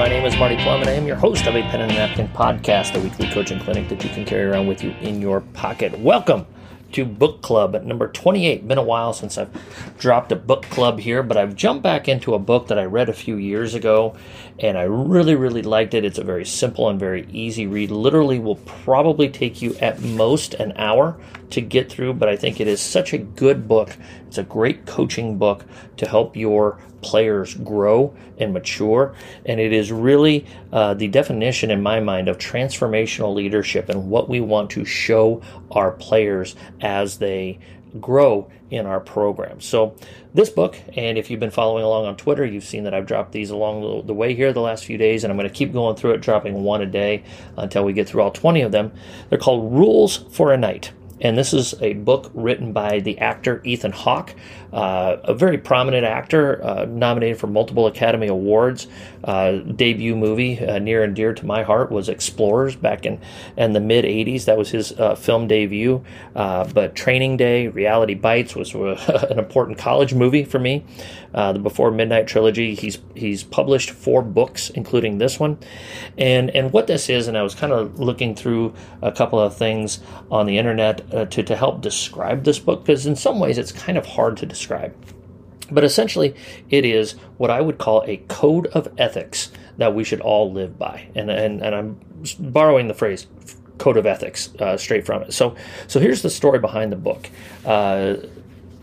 is Marty Plum, and I am your host of a Pen and Napkin podcast, a weekly coaching clinic that you can carry around with you in your pocket. Welcome to book club at number 28. Been a while since I've dropped a book club here, but I've jumped back into a book that I read a few years ago and I really, really liked it. It's a very simple and very easy read. Literally will probably take you at most an hour to get through, but I think it is such a good book. It's a great coaching book to help your players grow and mature. And it is really uh, the definition, in my mind, of transformational leadership and what we want to show our players as they grow in our program. So, this book, and if you've been following along on Twitter, you've seen that I've dropped these along the way here the last few days, and I'm going to keep going through it, dropping one a day until we get through all 20 of them. They're called Rules for a Knight. And this is a book written by the actor Ethan Hawke, uh, a very prominent actor, uh, nominated for multiple Academy Awards. Uh, debut movie, uh, near and dear to my heart, was Explorers back in, in the mid 80s. That was his uh, film debut. Uh, but Training Day, Reality Bites was an important college movie for me. the Before Midnight trilogy. He's he's published four books, including this one. And and what this is, and I was kind of looking through a couple of things on the internet to, to help describe this book, because in some ways it's kind of hard to describe describe. But essentially, it is what I would call a code of ethics that we should all live by. And, and, and I'm borrowing the phrase code of ethics uh, straight from it. So, so here's the story behind the book. Uh,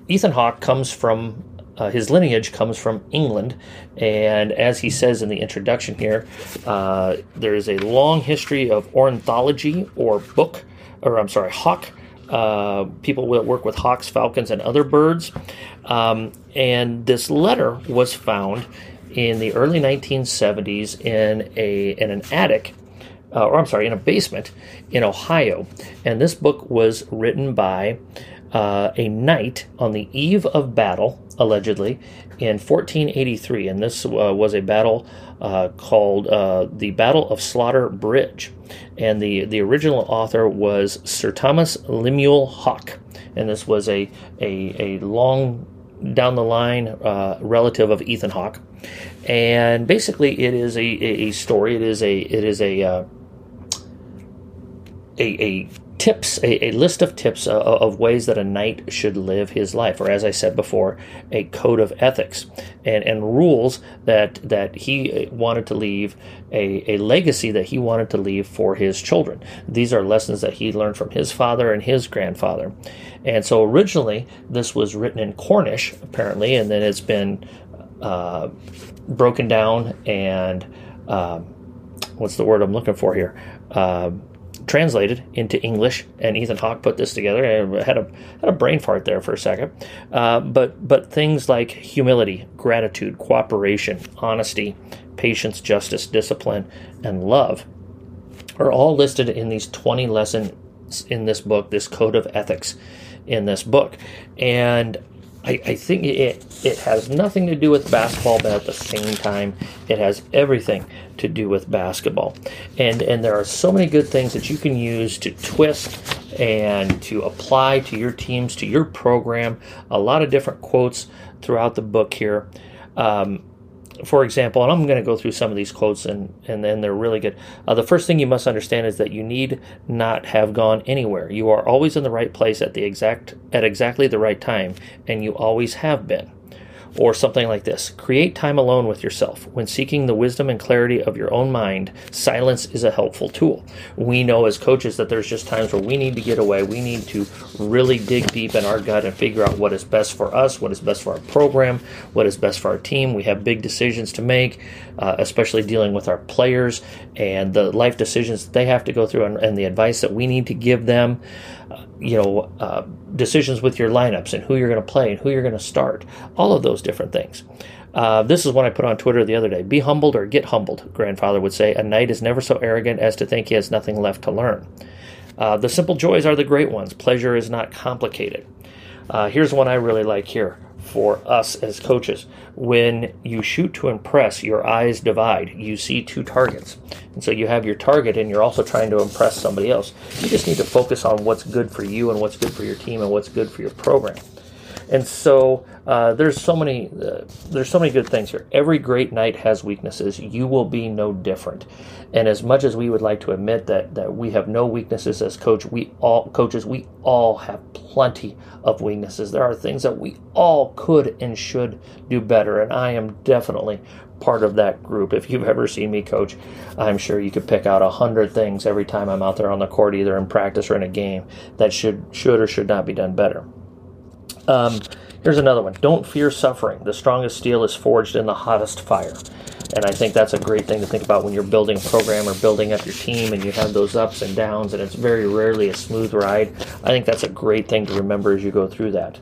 Ethan Hawke comes from uh, his lineage comes from England, and as he says in the introduction here, uh, there is a long history of ornithology or book, or I'm sorry, hawk uh, people that work with hawks, falcons, and other birds. Um, and this letter was found in the early 1970s in a in an attic, uh, or I'm sorry, in a basement in Ohio. And this book was written by uh, a knight on the eve of battle, allegedly, in 1483. And this uh, was a battle uh, called uh, the Battle of Slaughter Bridge. And the, the original author was Sir Thomas Lemuel Hawke. And this was a, a, a long down the line uh, relative of Ethan Hawke. And basically, it is a, a, story. It is a it is a uh, a, a tips, a, a list of tips uh, of ways that a knight should live his life, or as I said before, a code of ethics and, and rules that that he wanted to leave a, a legacy that he wanted to leave for his children. These are lessons that he learned from his father and his grandfather. And so originally this was written in Cornish, apparently, and then it's been uh, broken down and um, what's the word I'm looking for here? Uh, translated into English, and Ethan Hawke put this together. I had a had a brain fart there for a second, uh, but but things like humility, gratitude, cooperation, honesty, patience, justice, discipline, and love are all listed in these twenty lessons in this book, this code of ethics in this book, and I, I, think it it has nothing to do with basketball, but at the same time, it has everything to do with basketball. And and there are so many good things that you can use to twist and to apply to your teams, to your program. A lot of different quotes throughout the book here. Um, for example, and I'm going to go through some of these quotes and, and then they're really good. Uh, the first thing you must understand is that you need not have gone anywhere. You are always in the right place at the exact at exactly the right time, and you always have been. Or something like this Create time alone with yourself. When seeking the wisdom and clarity of your own mind, silence is a helpful tool. We know as coaches that there's just times where we need to get away. We need to really dig deep in our gut and figure out what is best for us, what is best for our program, what is best for our team. We have big decisions to make, uh, especially dealing with our players and the life decisions that they have to go through and, and the advice that we need to give them you know, uh, decisions with your lineups and who you're going to play and who you're going to start, all of those different things. Uh, this is what I put on Twitter the other day. Be humbled or get humbled, grandfather would say. A knight is never so arrogant as to think he has nothing left to learn. Uh, the simple joys are the great ones. Pleasure is not complicated. Uh, here's one I really like here for us as coaches. When you shoot to impress, your eyes divide. You see two targets. And so you have your target and you're also trying to impress somebody else. You just need to focus on what's good for you and what's good for your team and what's good for your program. And so uh, there's so many uh, there's so many good things here. Every great knight has weaknesses. You will be no different. And as much as we would like to admit that that we have no weaknesses as coach, we all coaches we all have plenty of weaknesses. There are things that we all could and should do better, and I am definitely part of that group. If you've ever seen me coach, I'm sure you could pick out a hundred things every time I'm out there on the court, either in practice or in a game, that should should or should not be done better. Um, here's another one. Don't fear suffering. The strongest steel is forged in the hottest fire. And I think that's a great thing to think about when you're building a program or building up your team and you have those ups and downs, and it's very rarely a smooth ride. I think that's a great thing to remember as you go through that.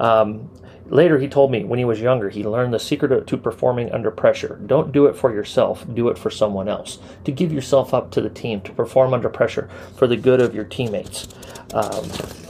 Um, Later, he told me when he was younger, he learned the secret to performing under pressure. Don't do it for yourself, do it for someone else. To give yourself up to the team, to perform under pressure for the good of your teammates. Um,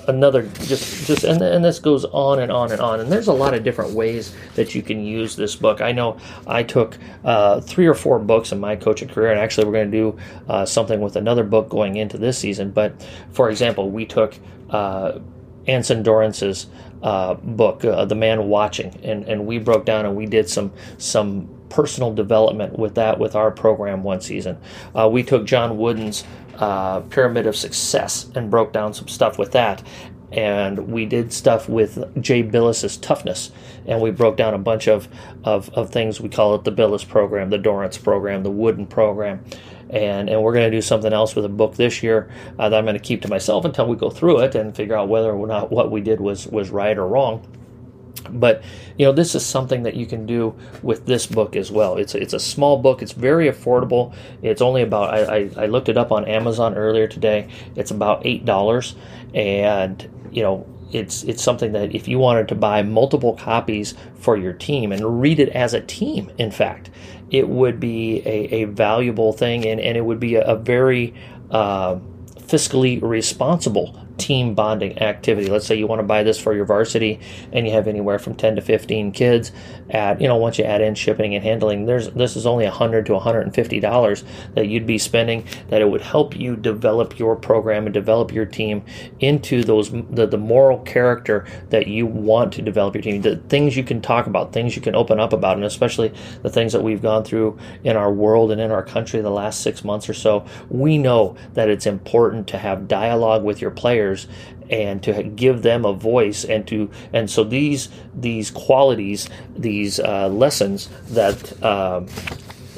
another, just, just, and, and this goes on and on and on. And there's a lot of different ways that you can use this book. I know I took uh, three or four books in my coaching career, and actually, we're going to do uh, something with another book going into this season. But for example, we took uh, Anson Dorrance's uh, book, uh, The Man Watching, and, and we broke down and we did some some personal development with that with our program one season. Uh, we took John Wooden's uh, Pyramid of Success and broke down some stuff with that. And we did stuff with Jay Bilas's toughness, and we broke down a bunch of, of, of things. We call it the Bilas program, the Dorrance program, the Wooden program, and and we're going to do something else with a book this year uh, that I'm going to keep to myself until we go through it and figure out whether or not what we did was was right or wrong. But you know, this is something that you can do with this book as well. It's it's a small book. It's very affordable. It's only about I, I, I looked it up on Amazon earlier today. It's about eight dollars, and you know it's it's something that if you wanted to buy multiple copies for your team and read it as a team, in fact, it would be a, a valuable thing and, and it would be a, a very uh, fiscally responsible team bonding activity. Let's say you want to buy this for your varsity and you have anywhere from 10 to 15 kids at, you know, once you add in shipping and handling, there's this is only 100 to 150 dollars that you'd be spending that it would help you develop your program and develop your team into those the, the moral character that you want to develop your team. The things you can talk about, things you can open up about and especially the things that we've gone through in our world and in our country the last 6 months or so. We know that it's important to have dialogue with your players and to give them a voice and to and so these these qualities these uh, lessons that uh,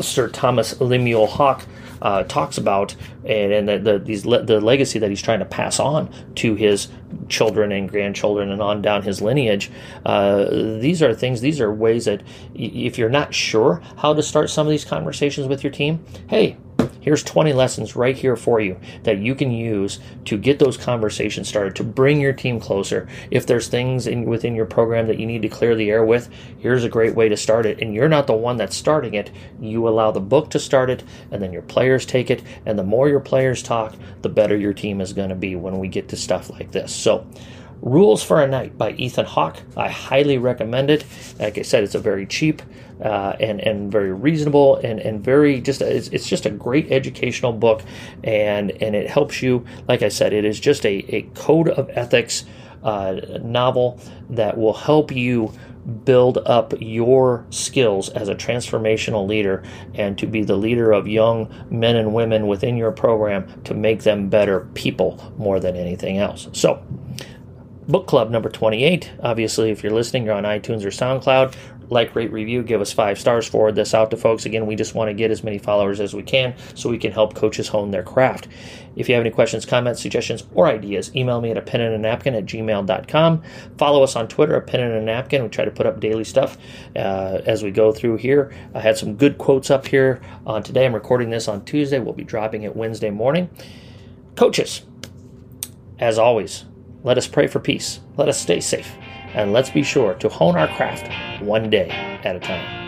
Sir Thomas Lemuel Hawke uh, talks about and, and the, the, these le- the legacy that he's trying to pass on to his children and grandchildren and on down his lineage. Uh, these are things, these are ways that if you're not sure how to start some of these conversations with your team, hey, Here's 20 lessons right here for you that you can use to get those conversations started, to bring your team closer. If there's things in, within your program that you need to clear the air with, here's a great way to start it. And you're not the one that's starting it. You allow the book to start it, and then your players take it. And the more your players talk, the better your team is going to be when we get to stuff like this. So, Rules for a Knight by Ethan Hawke. I highly recommend it. Like I said, it's a very cheap uh, and and very reasonable and and very just it's, it's just a great educational book and and it helps you. Like I said, it is just a a code of ethics uh, novel that will help you build up your skills as a transformational leader and to be the leader of young men and women within your program to make them better people more than anything else. So, Book Club number 28. Obviously, if you're listening, you're on iTunes or SoundCloud. Like, rate, review, give us five stars, forward this out to folks. Again, we just want to get as many followers as we can so we can help coaches hone their craft. If you have any questions, comments, suggestions, or ideas, email me at a pen and a napkin at gmail.com. Follow us on Twitter, a pen and a napkin. We try to put up daily stuff uh, as we go through here. I had some good quotes up here on today. I'm recording this on Tuesday. We'll be dropping it Wednesday morning. Coaches, as always, let us pray for peace. Let us stay safe. And let's be sure to hone our craft one day at a time.